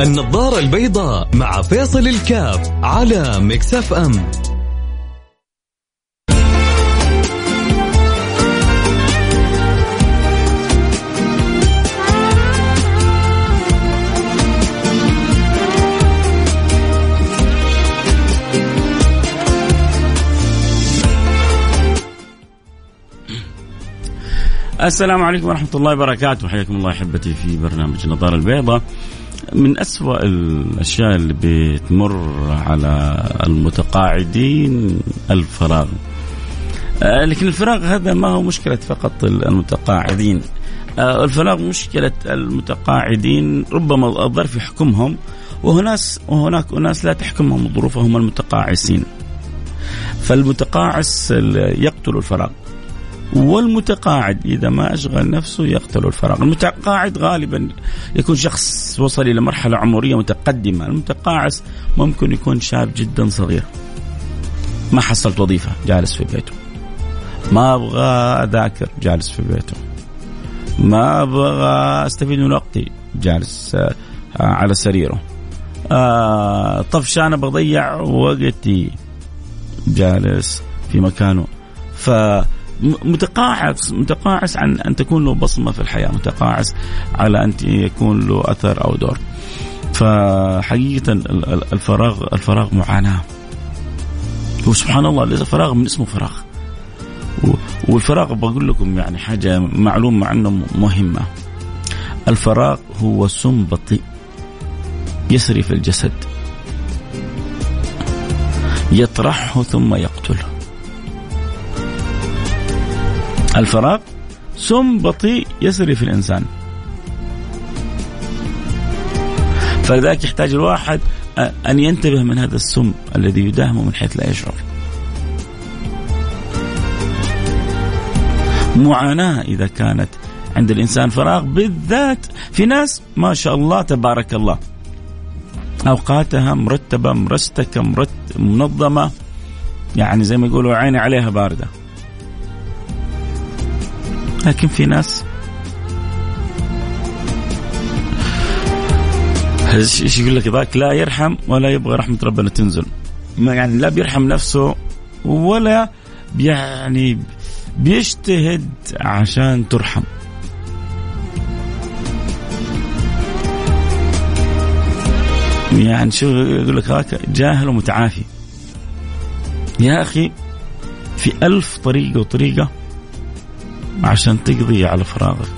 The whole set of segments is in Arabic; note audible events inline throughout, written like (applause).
النظارة البيضاء مع فيصل الكاف على مكسف أم السلام عليكم ورحمة الله وبركاته. حياكم الله أحبتي في برنامج النظارة البيضاء. من أسوأ الأشياء اللي بتمر على المتقاعدين الفراغ. آه، لكن الفراغ هذا ما هو مشكلة فقط المتقاعدين. آه، الفراغ مشكلة المتقاعدين ربما الظرف يحكمهم وهناك وهناك أناس لا تحكمهم ظروفهم المتقاعسين. فالمتقاعس يقتل الفراغ. والمتقاعد إذا ما أشغل نفسه يقتل الفراغ. المتقاعد غالبا يكون شخص وصل إلى مرحلة عمرية متقدمة. المتقاعس ممكن يكون شاب جدا صغير. ما حصلت وظيفة جالس في بيته. ما أبغى أذاكر جالس في بيته. ما أبغى أستفيد من وقتي جالس آه، على سريره. آه طفشان أبغى أضيع وقتي جالس في مكانه. ف متقاعس متقاعس عن أن تكون له بصمة في الحياة، متقاعس على أن يكون له أثر أو دور. فحقيقة الفراغ الفراغ معاناة. وسبحان الله الفراغ من اسمه فراغ. والفراغ بقول لكم يعني حاجة معلومة عنه مهمة. الفراغ هو سم بطيء يسري في الجسد يطرحه ثم يقتله الفراغ سم بطيء يسري في الإنسان. فلذلك يحتاج الواحد أن ينتبه من هذا السم الذي يداهمه من حيث لا يشعر. معاناة إذا كانت عند الإنسان فراغ بالذات في ناس ما شاء الله تبارك الله. أوقاتها مرتبة مرستكه مرتب منظمة يعني زي ما يقولوا عيني عليها باردة. لكن في ناس إيش يقول لك ذاك لا يرحم ولا يبغى رحمة ربنا تنزل. ما يعني لا بيرحم نفسه ولا يعني بيجتهد عشان ترحم. يعني شو يقول لك هاك جاهل ومتعافي. يا أخي في ألف طريقة وطريقة عشان تقضي على فراغك.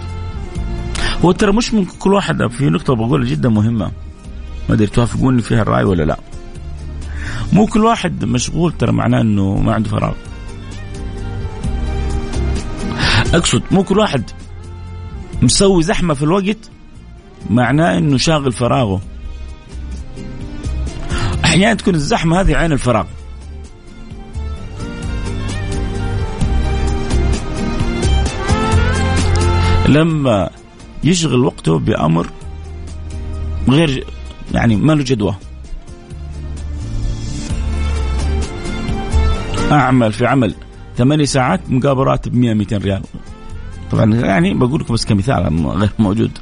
هو ترى مش ممكن كل واحد في نقطة بقولها جدا مهمة. ما أدري توافقوني فيها الرأي ولا لا. مو كل واحد مشغول ترى معناه إنه ما عنده فراغ. أقصد مو كل واحد مسوي زحمة في الوقت معناه إنه شاغل فراغه. أحيانا تكون الزحمة هذه عين الفراغ. لما يشغل وقته بأمر غير يعني ما له جدوى. أعمل في عمل ثمانية ساعات مقابل راتب 100 200 ريال. طبعا يعني بقول لكم بس كمثال غير موجود.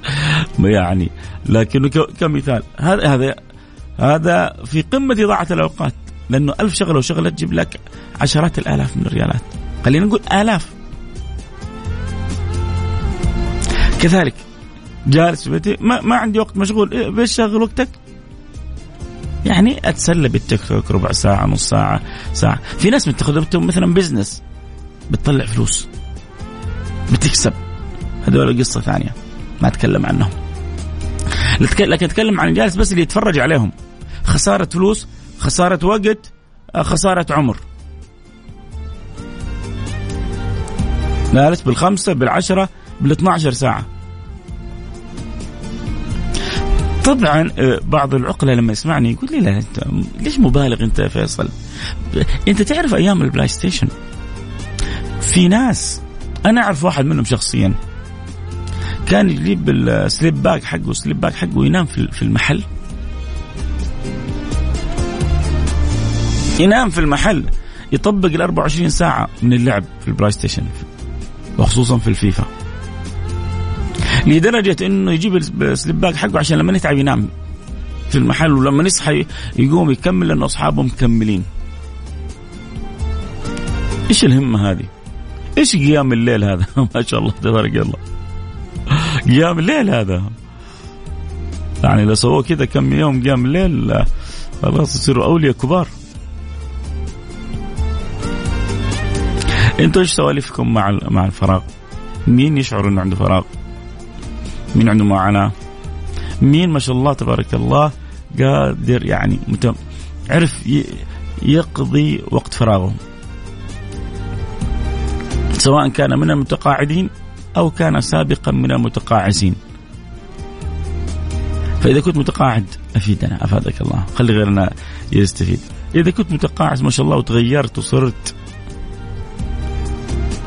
يعني لكنه كمثال. هذا هذا هذا في قمة إضاعة الأوقات. لأنه ألف شغلة وشغلة تجيب لك عشرات الآلاف من الريالات. خلينا نقول آلاف. كذلك. جالس في بيتي. ما, ما عندي وقت مشغول. بيش شغل وقتك. يعني أتسلى بالتيك توك ربع ساعة نص ساعة ساعة. في ناس متخذ مثلا بزنس بتطلع فلوس. بتكسب. هذول قصة ثانية. ما أتكلم عنهم. لكن أتكلم عن جالس بس اللي يتفرج عليهم. خسارة فلوس خسارة وقت خسارة عمر. جالس بالخمسة بالعشرة بال 12 ساعة. طبعا آه، بعض العقلاء لما يسمعني يقول لي لا أنت ليش مبالغ أنت يا فيصل؟ أنت تعرف أيام البلاي ستيشن؟ في ناس أنا أعرف واحد منهم شخصيا كان يجيب ال sleep bag حقه ال sleep bag حقه ينام في المحل. ينام في المحل يطبق ال 24 ساعة من اللعب في البلاي ستيشن وخصوصا في الفيفا. لدرجة إنه يجيب ال sleep bag حقه عشان لما يتعب ينام في المحل ولما يصحى يقوم يكمل لأنه أصحابه مكملين إيش الهمة هذه؟ إيش قيام الليل هذا؟ (laughs) ما شاء الله تبارك الله قيام الليل هذا يعني لو سووا كذا كم يوم قيام الليل خلاص يصيروا أولياء كبار أنتوا إيش سوالفكم مع مع الفراغ؟ مين يشعر إنه عنده فراغ؟ مين عنده معاناة؟ مين ما شاء الله تبارك الله قادر يعني متم عرف يقضي وقت فراغه. سواء كان من المتقاعدين أو كان سابقا من المتقاعسين. فإذا كنت متقاعد افيدنا أفادك الله. خلي غيرنا يستفيد. إذا كنت متقاعس ما شاء الله وتغيرت وصرت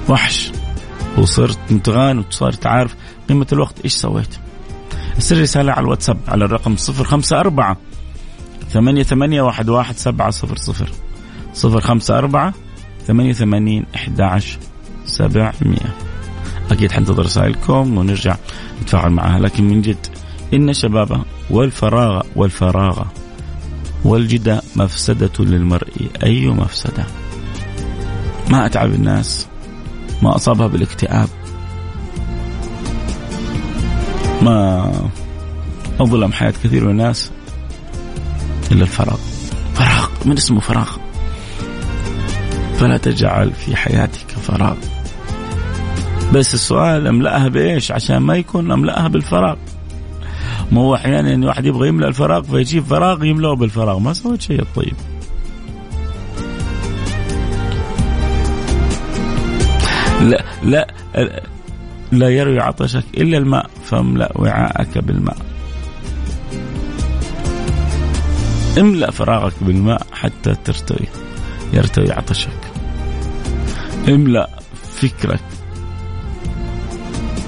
وحش وصرت متغان وصرت عارف قيمة الوقت إيش سويت. أرسل رسالة على الواتساب على الرقم 054 ثمانية ثمانية واحد واحد سبعة صفر صفر. صفر خمسة أربعة ثمانية ثمانين إحدى عشر سبعمية. أكيد حنتظر رسائلكم ونرجع نتفاعل معها لكن من جد إن الشباب والفراغ والفراغ والجدة مفسدة للمرء أي مفسدة؟ ما أتعب الناس. ما أصابها بالاكتئاب. ما أظلم حياة كثير من الناس إلا الفراغ. فراغ من اسمه فراغ. فلا تجعل في حياتك فراغ. بس السؤال أملأها بإيش؟ عشان ما يكون أملأها بالفراغ. ما هو أحيانا إن واحد يبغى يملأ الفراغ فيجيب فراغ يملأه بالفراغ. ما سويت شيء طيب. لا لا لا يروي عطشك إلا الماء فاملأ وعاءك بالماء. املأ فراغك بالماء حتى ترتوي يرتوي عطشك. املأ فكرك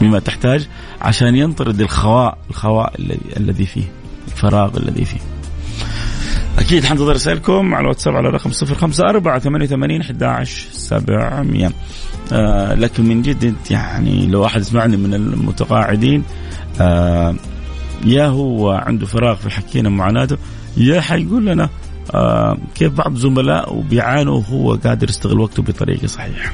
بما تحتاج عشان ينطرد الخواء الخواء الذي الذي فيه الفراغ الذي فيه. أكيد حنتظر رسائلكم على الواتساب على رقم 054 88 11 700 آه لكن من جد يعني لو أحد يسمعني من المتقاعدين آه يا هو عنده فراغ في حكينا معاناته يا حيقول لنا آه كيف بعض زملائه بيعانوا وهو قادر يستغل وقته بطريقة صحيحة.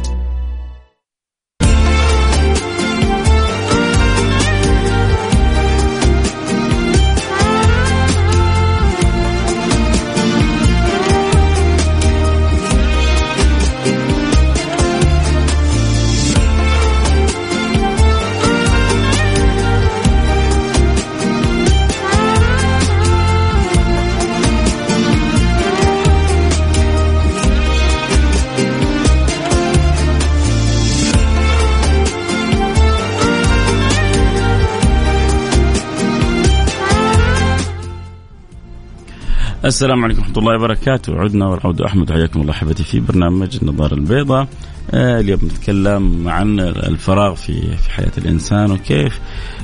السلام عليكم ورحمة الله وبركاته. عدنا والعود أحمد حياكم الله أحبتي في برنامج النظارة البيضاء. آه اليوم نتكلم عن الفراغ في في حياة الإنسان وكيف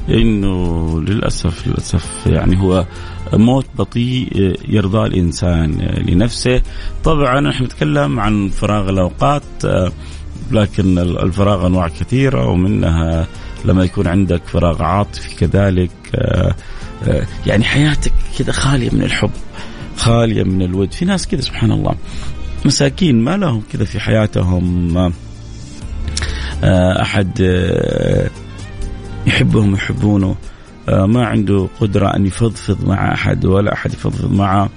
إنه للأسف للأسف يعني هو موت بطيء يرضى الإنسان لنفسه. طبعا نحن نتكلم عن فراغ الأوقات آه لكن الفراغ أنواع كثيرة ومنها لما يكون عندك فراغ عاطفي كذلك آه يعني حياتك كذا خالية من الحب. خالية من الود. في ناس كذا سبحان الله مساكين ما لهم كذا في حياتهم. آه، أحد آه، يحبهم يحبونه. آه، ما عنده قدرة أن يفضفض مع أحد ولا أحد يفضفض معه.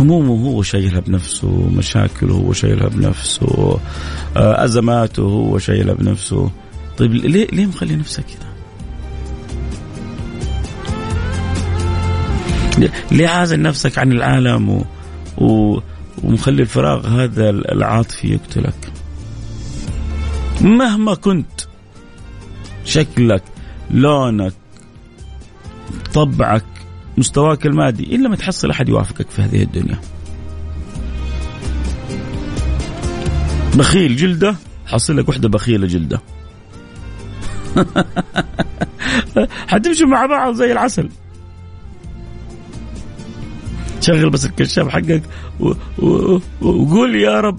همومه هو شايلها بنفسه مشاكله هو شايلها بنفسه. أزماته هو شايلها بنفسه. طيب ليه ليه مخلي نفسك كذا؟ ليه عازل نفسك عن العالم و... و... ومخلي الفراغ هذا العاطفي يقتلك؟ مهما كنت شكلك لونك طبعك مستواك المادي إلا ما تحصل أحد يوافقك في هذه الدنيا. بخيل جلدة؟ حصل لك وحدة بخيلة جلدة. (laughs) حتمشوا مع بعض زي العسل. شغل بس الكشاف حقك وقول يا رب.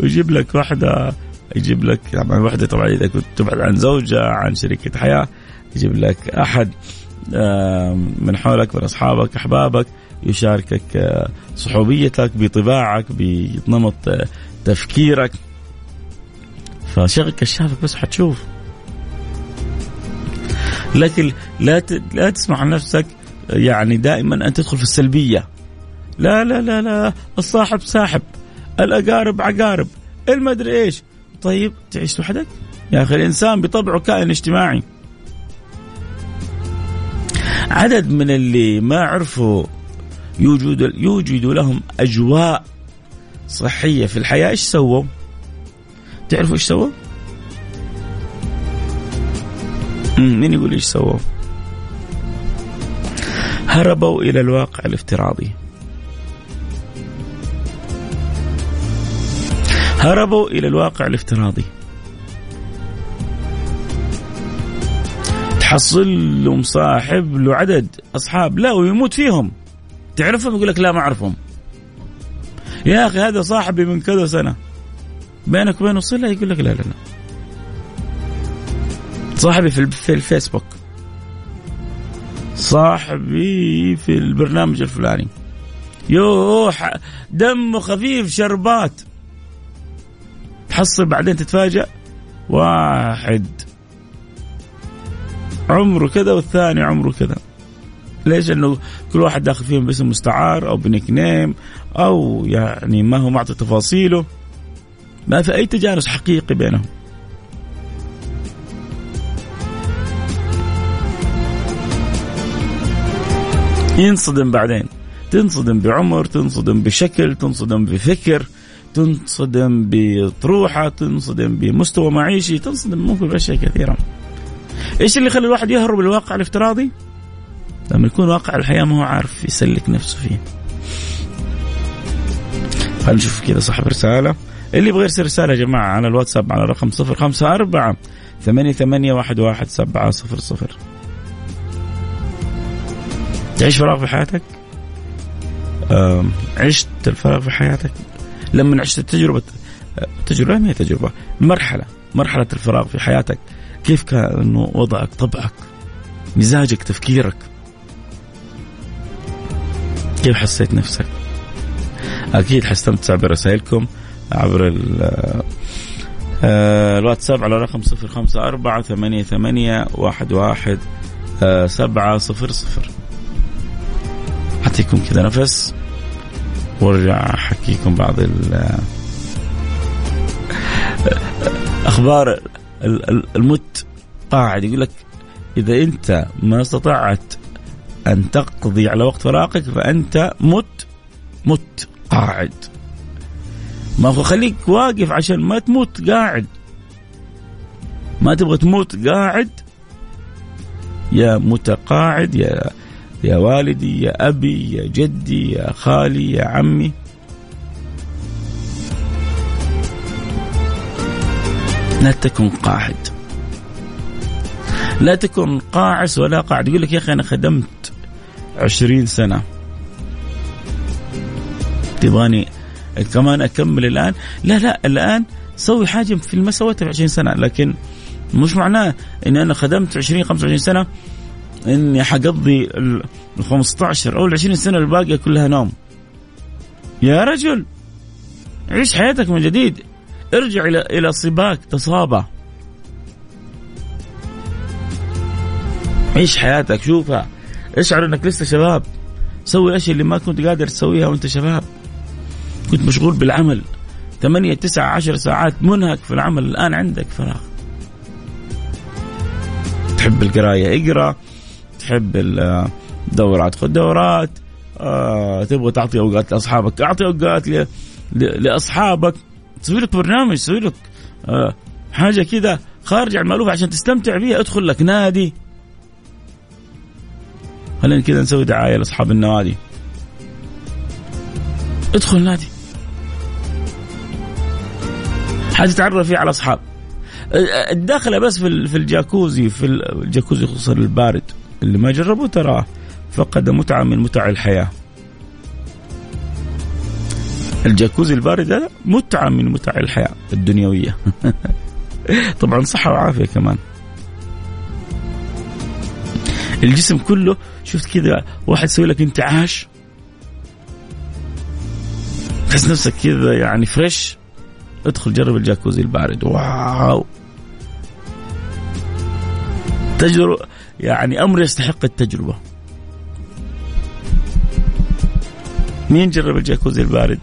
ويجيب لك واحدة يجيب لك يعني واحدة طبعا إذا كنت تبعد عن زوجة عن شريكة حياة يجيب لك أحد من حولك من أصحابك أحبابك يشاركك آه، صحوبيتك بطباعك بنمط تفكيرك. فشغل كشافك بس حتشوف. لكن لا لا تسمح لنفسك يعني دائما أن تدخل في السلبية لا لا لا لا الصاحب ساحب الأقارب عقارب المدري إيش طيب تعيش لوحدك يا أخي الإنسان بطبعه كائن اجتماعي عدد من اللي ما عرفوا يوجد يوجد لهم أجواء صحية في الحياة إيش سووا؟ تعرفوا إيش سووا؟ مين يقول إيش سووا؟ هربوا إلى الواقع الافتراضي. هربوا إلى الواقع الافتراضي. تحصل لهم صاحب له عدد أصحاب. لا ويموت فيهم. تعرفهم؟ يقول لك لا ما أعرفهم. يا أخي هذا صاحبي من كذا سنة. بينك وبينه صلة؟ يقول لك لا لا لا. صاحبي في في الفيسبوك. صاحبي في البرنامج الفلاني. يوه دمه خفيف شربات. تحصل بعدين تتفاجأ. واحد. عمره كذا والثاني عمره كذا. ليش؟ انه كل واحد داخل فيهم باسم مستعار أو بنيك نيم أو يعني ما هو معطي تفاصيله. ما في أي تجانس حقيقي بينهم. ينصدم بعدين. تنصدم بعمر تنصدم بشكل تنصدم بفكر تنصدم بطروحة تنصدم بمستوى معيشي تنصدم ممكن بأشياء كثيرة. إيش اللي يخلي الواحد يهرب الواقع الافتراضي؟ لما يكون واقع الحياة ما هو عارف يسلك نفسه فيه. خلينا نشوف كذا صاحب رسالة. اللي يبغى يرسل رسالة يا جماعة على الواتساب على رقم صفر خمسة أربعة ثمانية ثمانية واحد واحد سبعة صفر صفر. تعيش فراغ في حياتك؟ عشت الفراغ في حياتك؟ لما عشت التجربة تجربة ما هي تجربة مرحلة مرحلة الفراغ في حياتك كيف كان وضعك طبعك مزاجك تفكيرك؟ كيف حسيت نفسك؟ أكيد حستمتع برسائلكم عبر آه، الواتساب على رقم صفر خمسة أربعة ثمانية ثمانية واحد واحد آه، سبعة صفر صفر. أعطيكم كذا نفس وأرجع أحكيكم بعض أخبار المت قاعد يقول لك إذا أنت ما استطعت أن تقضي على وقت فراغك فأنت مت مت قاعد ما هو خليك واقف عشان ما تموت قاعد. ما تبغى تموت قاعد يا متقاعد يا يا والدي يا أبي يا جدي يا خالي يا عمي. لا تكن قاعد. لا تكن قاعس ولا قاعد. يقول لك يا أخي أنا خدمت عشرين سنة. تبغاني كمان أكمل الآن؟ لا لا الآن سوي حاجة في ما سويتها في 20 سنة. لكن مش معناه اني أنا خدمت 20 25 سنة. إني حقضي ال 15 أو ال 20 سنة الباقية كلها نوم. يا رجل عيش حياتك من جديد. ارجع إلى إلى صباك تصابه عيش حياتك شوفها. اشعر إنك لسه شباب. سوي الاشياء اللي ما كنت قادر تسويها وأنت شباب. كنت مشغول بالعمل. ثمانية تسعة عشر ساعات منهك في العمل. الآن عندك فراغ. تحب القراية؟ اقرأ. تحب الدورات خذ دورات. آه، تبغى تعطي أوقات لأصحابك. أعطي أوقات لأصحابك. تسوي لك برنامج تسوي لك آه، حاجة كذا خارج عن المألوف عشان تستمتع بيها ادخل لك نادي. خلينا كذا نسوي دعاية لأصحاب النوادي. ادخل نادي. حتتعرف فيه على أصحاب. الداخلة بس في الجاكوزي في الجاكوزي خصوصا البارد. اللي ما جربه تراه. فقد متعة من متع الحياة. الجاكوزي البارد هذا متعة من متع الحياة الدنيوية. (laughs) طبعا صحة وعافية كمان. الجسم كله شفت كذا واحد يسوي لك انتعاش. تحس نفسك كذا يعني fresh. ادخل جرب الجاكوزي البارد. واو. تجربة يعني أمر يستحق التجربة. مين جرب الجاكوزي البارد؟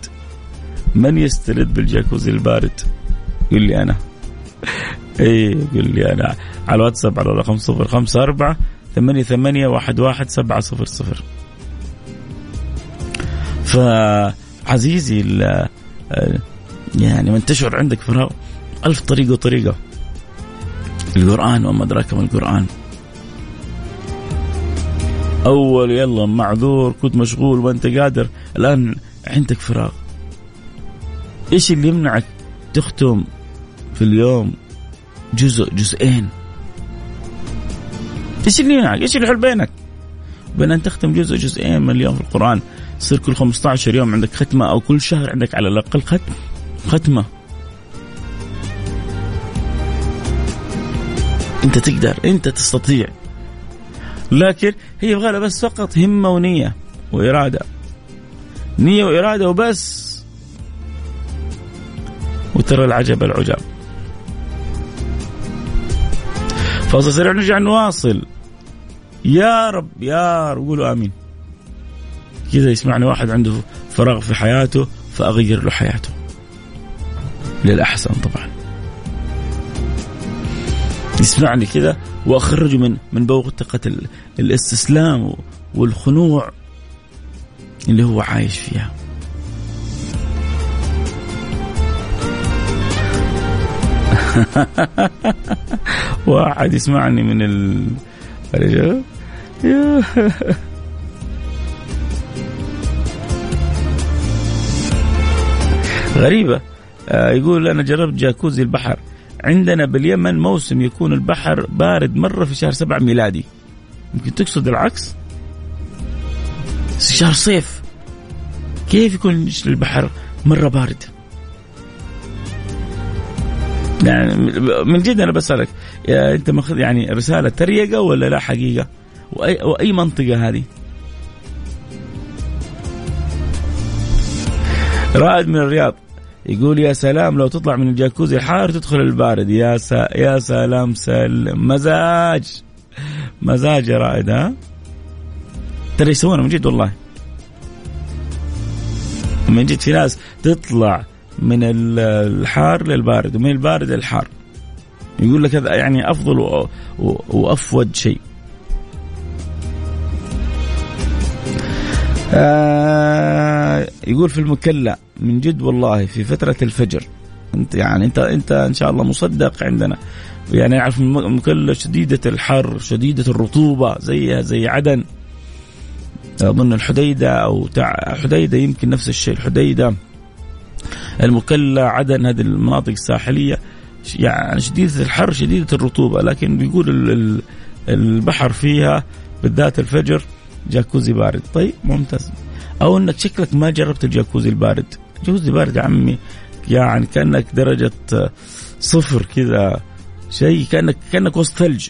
من يستلذ بالجاكوزي البارد؟ يقول لي أنا. (laughs) اي يقول لي أنا. على الواتساب على رقم صفر خمسة أربعة ثمانية ثمانية واحد واحد سبعة صفر صفر. فعزيزي يعني من تشعر عندك فراغ ألف طريقة وطريقة. القرآن وما أدراك ما القرآن. أول يلا معذور كنت مشغول وأنت قادر. الآن عندك فراغ. إيش اللي يمنعك تختم في اليوم جزء جزئين؟ إيش اللي يمنعك؟ إيش اللي يحل بينك؟ بين أن تختم جزء جزئين من اليوم في القرآن. يصير كل 15 يوم عندك ختمة أو كل شهر عندك على الأقل ختم ختمة. أنت تقدر أنت تستطيع. لكن هي يبغى بس فقط همة ونية وإرادة. نية وإرادة وبس. وترى العجب العجاب. فاصل سريع نرجع نواصل. يا رب يا رب قولوا آمين. كذا يسمعني واحد عنده فراغ في حياته فأغير له حياته. للأحسن طبعا. يسمعني كذا. واخرجه من من بوتقة الإستسلام والخنوع اللي هو عايش فيها. (laughs) واحد يسمعني من الرجال (laughs) غريبة. آه، يقول أنا جربت جاكوزي البحر. عندنا باليمن موسم يكون البحر بارد مرة في شهر سبعة ميلادي. يمكن تقصد العكس؟ شهر صيف. كيف يكون البحر مرة بارد؟ يعني من جد أنا بسألك أنت ماخذ يعني رسالة تريقة ولا لا حقيقة؟ واي وأي منطقة هذه؟ رائد من الرياض. يقول يا سلام لو تطلع من الجاكوزي الحار تدخل البارد. يا سا يا سلام سلم مزاج مزاج يا رائد ها؟ ترى يسوونها من جد والله؟ من جد في ناس تطلع من الحار للبارد ومن البارد للحار. يقول لك هذا يعني أفضل وأفود شيء. آه يقول في المكلا من جد والله في فترة الفجر. انت يعني انت انت ان شاء الله مصدق عندنا. يعني اعرف المكلا شديدة الحر شديدة الرطوبة زيها زي عدن. أظن الحديدة أو تع... حديدة يمكن نفس الشيء الحديدة المكلا عدن هذه المناطق الساحلية. يعني شديدة الحر شديدة الرطوبة لكن بيقول البحر فيها بالذات الفجر جاكوزي بارد. طيب ممتاز. أو إنك شكلك ما جربت الجاكوزي البارد. جاكوزي بارد يا عمي. يعني كأنك درجة صفر كذا. شيء كانك كأنك وسط ثلج.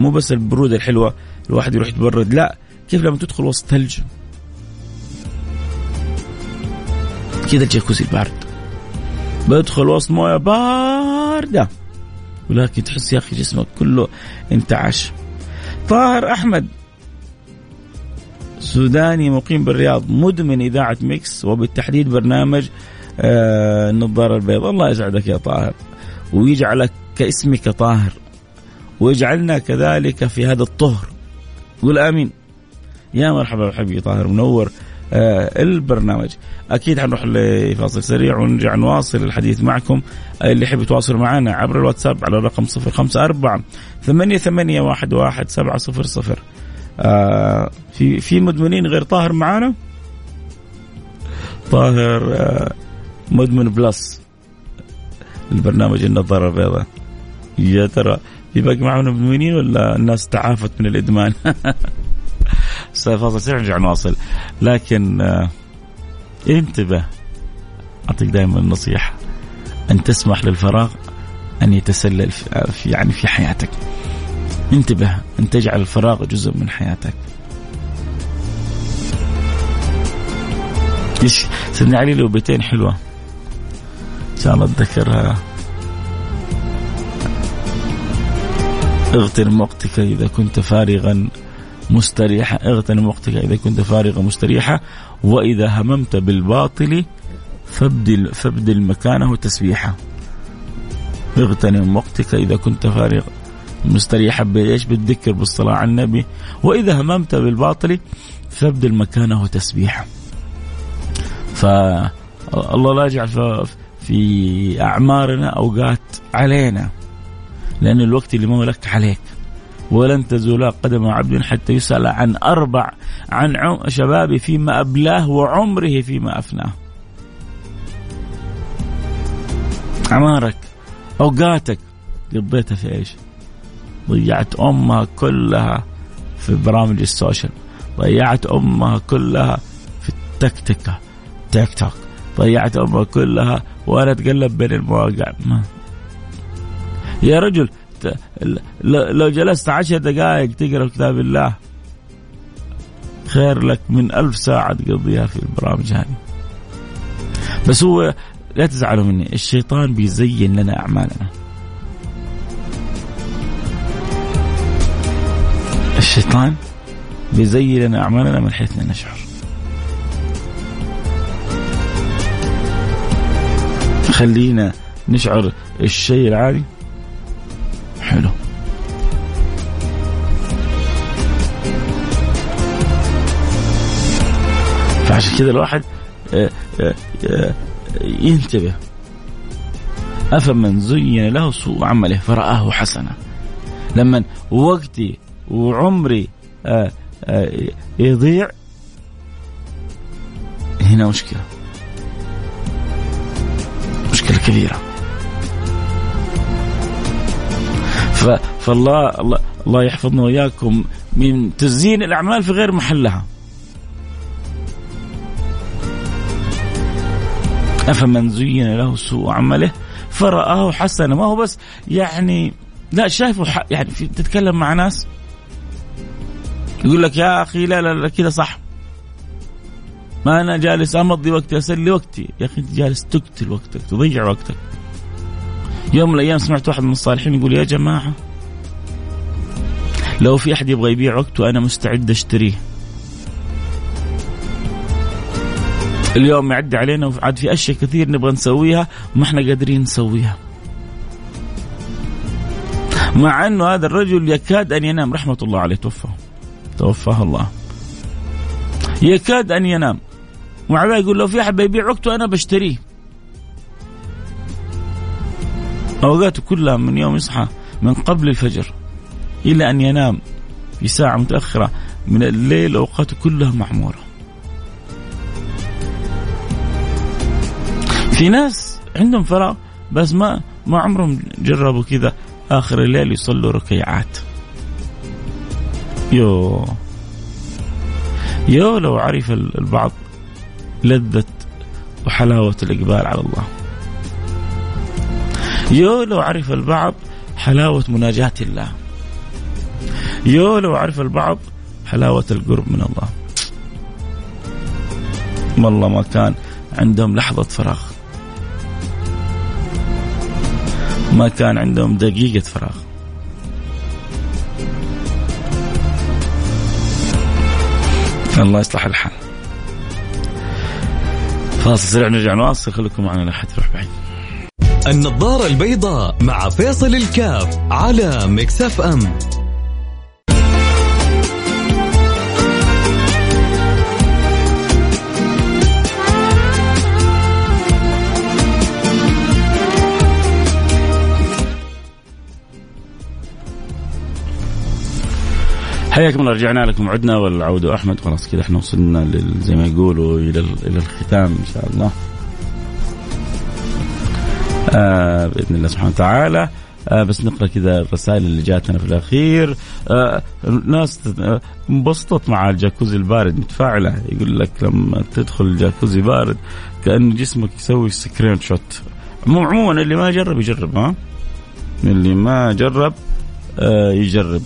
مو بس البرودة الحلوة الواحد يروح يتبرد. لا كيف لما تدخل وسط ثلج؟ كذا الجاكوزي البارد. بدخل وسط موية باردة. ولكن تحس يا أخي جسمك كله انتعش. طاهر أحمد. سوداني مقيم بالرياض مدمن إذاعة ميكس وبالتحديد برنامج آه، النظارة البيضاء. الله يسعدك يا طاهر. ويجعلك كاسمك طاهر. ويجعلنا كذلك في هذا الطهر. قل آمين. يا مرحبا حبيبي طاهر منور آه، البرنامج. أكيد حنروح لفاصل سريع ونرجع نواصل الحديث معكم. اللي يحب يتواصل معنا عبر الواتساب على الرقم 054 88 11700 آه في في مدمنين غير طاهر معانا؟ طاهر آه مدمن بلس. البرنامج النظارة البيضاء. يا ترى في باقي معنا مدمنين ولا الناس تعافت من الإدمان؟ (laughs) فاصل سريع نرجع نواصل. لكن آه انتبه. أعطيك دائما النصيحة. أن تسمح للفراغ أن يتسلل في يعني في حياتك. انتبه أن تجعل الفراغ جزء من حياتك. إيش؟ سيدنا علي له بيتين حلوة. إن شاء الله اتذكرها اغتنم وقتك إذا كنت فارغا مستريحا. اغتنم وقتك إذا كنت فارغا مستريحا. وإذا هممت بالباطل فابدل فابدل مكانه تسبيحا. اغتنم وقتك إذا كنت فارغ مستريحا بايش بالذكر بالصلاه على النبي. وإذا هممت بالباطل فابدل مكانه تسبيحا فالله لا يجعل في أعمارنا أوقات علينا. لأن الوقت اللي ما لك عليك. ولن تزول قدم عبد حتى يسأل عن أربع عن شبابه فيما أبلاه وعمره فيما أفناه. أعمارك أوقاتك قضيتها في إيش؟ ضيعت أمها كلها في برامج السوشيال. ضيعت أمها كلها في التكتكة تيك توك. ضيعت أمها كلها وأنا أتقلب بين المواقع. ما. يا رجل لو جلست عشر دقائق تقرأ كتاب الله خير لك من ألف ساعة تقضيها في البرامج هذه. بس هو لا تزعلوا مني الشيطان بيزين لنا أعمالنا. الشيطان بيزين لنا أعمالنا من حيث لا نشعر. خلينا نشعر الشيء العادي. حلو. فعشان كذا الواحد آه، آه، آه، ينتبه. أفمن زين له سوء عمله فرآه حسنا. لما وقتي وعمري يضيع. هنا مشكلة. مشكلة كبيرة. فالله الله, الله يحفظنا وإياكم من تزيين الأعمال في غير محلها. أفمن زين له سوء عمله فرآه حسنا. ما هو بس يعني لا شايفه يعني تتكلم مع ناس يقول لك يا أخي لا لا, لا كذا صح. ما أنا جالس أمضي وقتي أسلي وقتي. يا أخي أنت جالس تقتل وقتك تضيع وقتك. يوم من الأيام سمعت واحد من الصالحين يقول يا جماعة لو في أحد يبغى يبيع وقته أنا مستعد أشتريه. اليوم يعدي علينا وعاد في أشياء كثير نبغى نسويها وما إحنا قادرين نسويها. مع إنه هذا الرجل يكاد أن ينام رحمة الله عليه توفى توفاه الله يكاد أن ينام ومع ذلك يقول لو في أحد بيبيع وقته أنا بشتريه اوقاته كلها من يوم يصحى من قبل الفجر إلى أن ينام في ساعة متأخرة من الليل اوقاته كلها معمورة. في ناس عندهم فراغ بس ما ما عمرهم جربوا كذا آخر الليل يصلوا ركيعات. يو. يو لو عرف البعض لذة وحلاوة الإقبال على الله. يو لو عرف البعض حلاوة مناجاة الله. يو لو عرف البعض حلاوة القرب من الله. والله ما كان عندهم لحظة فراغ. ما كان عندهم دقيقة فراغ. الله يصلح الحال. فاصل سريع نرجع نواصل خليكم معنا لا حد يروح بعيد. النظارة البيضاء مع فيصل الكاف على مكسف أم. حياكم الله رجعنا لكم. عدنا والعود أحمد؟ خلاص كذا إحنا وصلنا زي ما يقولوا إلى إلى الختام إن شاء الله. آه بإذن الله سبحانه وتعالى. آه بس نقرأ كذا الرسائل اللي جاتنا في الأخير. آه ناس آه، انبسطت مع الجاكوزي البارد متفاعلة. يقول لك لما تدخل الجاكوزي بارد كأن جسمك يسوي screenshot عموما اللي ما جرب يجرب ها؟ اللي ما جرب آه يجرب.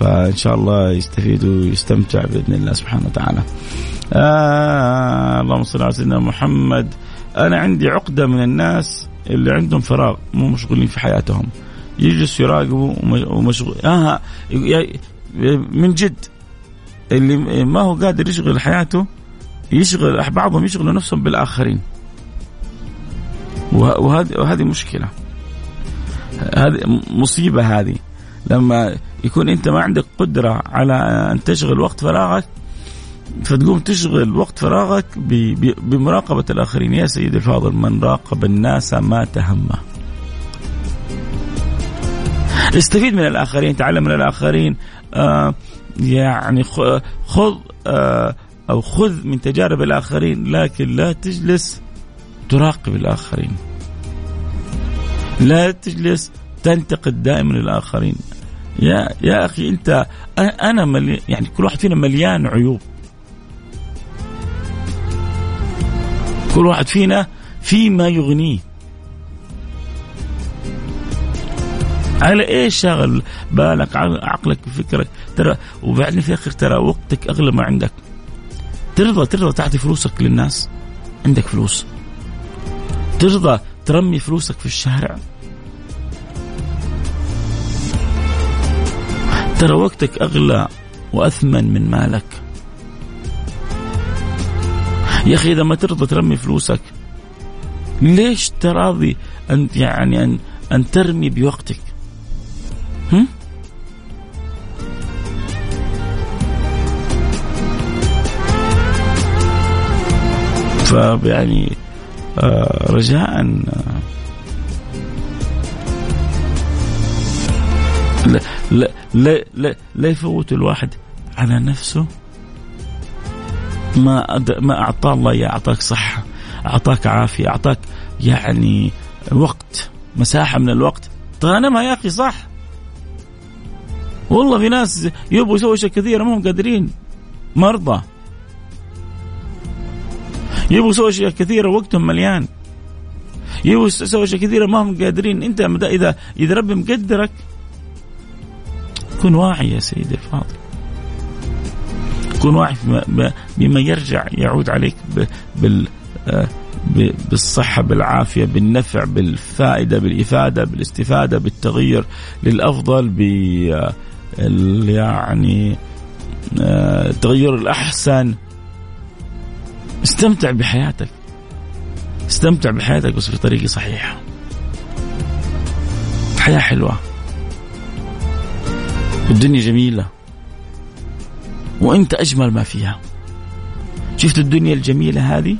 فإن شاء الله يستفيد ويستمتع بإذن الله سبحانه وتعالى. آه اللهم صل على سيدنا محمد. أنا عندي عقدة من الناس اللي عندهم فراغ مو مشغولين في حياتهم. يجلسوا يراقبوا ومشغول آه من جد. اللي ما هو قادر يشغل حياته يشغل بعضهم يشغلوا نفسهم بالآخرين. وهذه وهذه مشكلة. هذه مصيبة هذه. لما يكون أنت ما عندك قدرة على أن تشغل وقت فراغك فتقوم تشغل وقت فراغك بمراقبة الآخرين. يا سيدي الفاضل من راقب الناس مات همه استفيد من الآخرين تعلم من الآخرين. آه يعني خذ آه أو خذ من تجارب الآخرين لكن لا تجلس تراقب الآخرين. لا تجلس تنتقد دائما الآخرين. يا يا أخي أنت أنا ملي يعني كل واحد فينا مليان عيوب. كل واحد فينا فيما يغنيه. على إيش شاغل بالك عقلك وفكرك ترى وبعدين في الآخر ترى وقتك أغلى ما عندك. ترضى ترضى تعطي فلوسك للناس. عندك فلوس. ترضى ترمي فلوسك في الشارع. ترى وقتك أغلى وأثمن من مالك يا أخي إذا ما ترضى ترمي فلوسك ليش تراضي أن يعني ان أن ترمي بوقتك؟ هم؟ فيعني آه رجاء لا لا لا لا, يفوت الواحد على نفسه. ما أد... ما اعطاه الله اياه أعطاك صحة أعطاك عافية أعطاك يعني وقت مساحة من الوقت. تغنمها يا أخي صح. والله في ناس يبغوا يسووا أشياء كثيرة ما هم قادرين. مرضى. يبغوا يسووا أشياء كثيرة وقتهم مليان. يبغوا يسووا أشياء كثيرة ما هم قادرين. أنت اذا إذا ربي مقدرك كن واعي يا سيدي الفاضل. كن واعي بما يرجع يعود عليك بال آه، بالصحة بالعافية بالنفع بالفائدة بالإفادة بالاستفادة بالتغير للأفضل ب آه، يعني التغير آه، الأحسن. استمتع بحياتك. استمتع بحياتك بس في طريقة صحيحة. الحياة حلوة. الدنيا جميلة. وأنت أجمل ما فيها. شفت الدنيا الجميلة هذه؟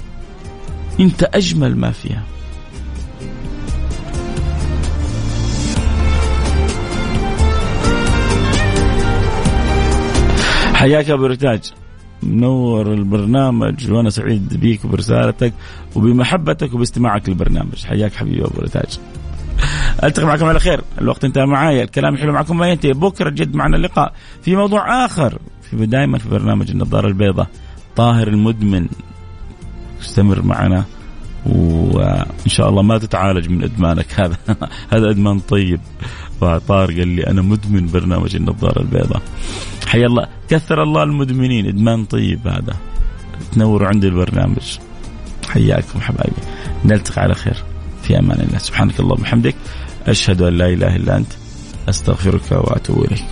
أنت أجمل ما فيها. حياك أبو رتاج منور البرنامج وأنا سعيد بيك وبرسالتك وبمحبتك وباستماعك للبرنامج. حياك حبيبي أبو رتاج ألتقي معكم على خير. الوقت انتهى معايا الكلام الحلو معكم ما ينتهي بكرة جد معنا اللقاء في موضوع آخر. في دائما في برنامج النظارة البيضاء. طاهر المدمن. استمر معنا. وإن شاء الله ما تتعالج من إدمانك. (laughs) هذا هذا إدمان طيب. فطار قال لي أنا مدمن برنامج النظارة البيضاء. حي الله. كثر الله المدمنين. إدمان طيب هذا. تنوروا عندي البرنامج. حياكم حبايبي. نلتقي على خير. في أمان الله. سبحانك اللهم وبحمدك أشهد أن لا إله إلا أنت أستغفرك وأتوب إليك.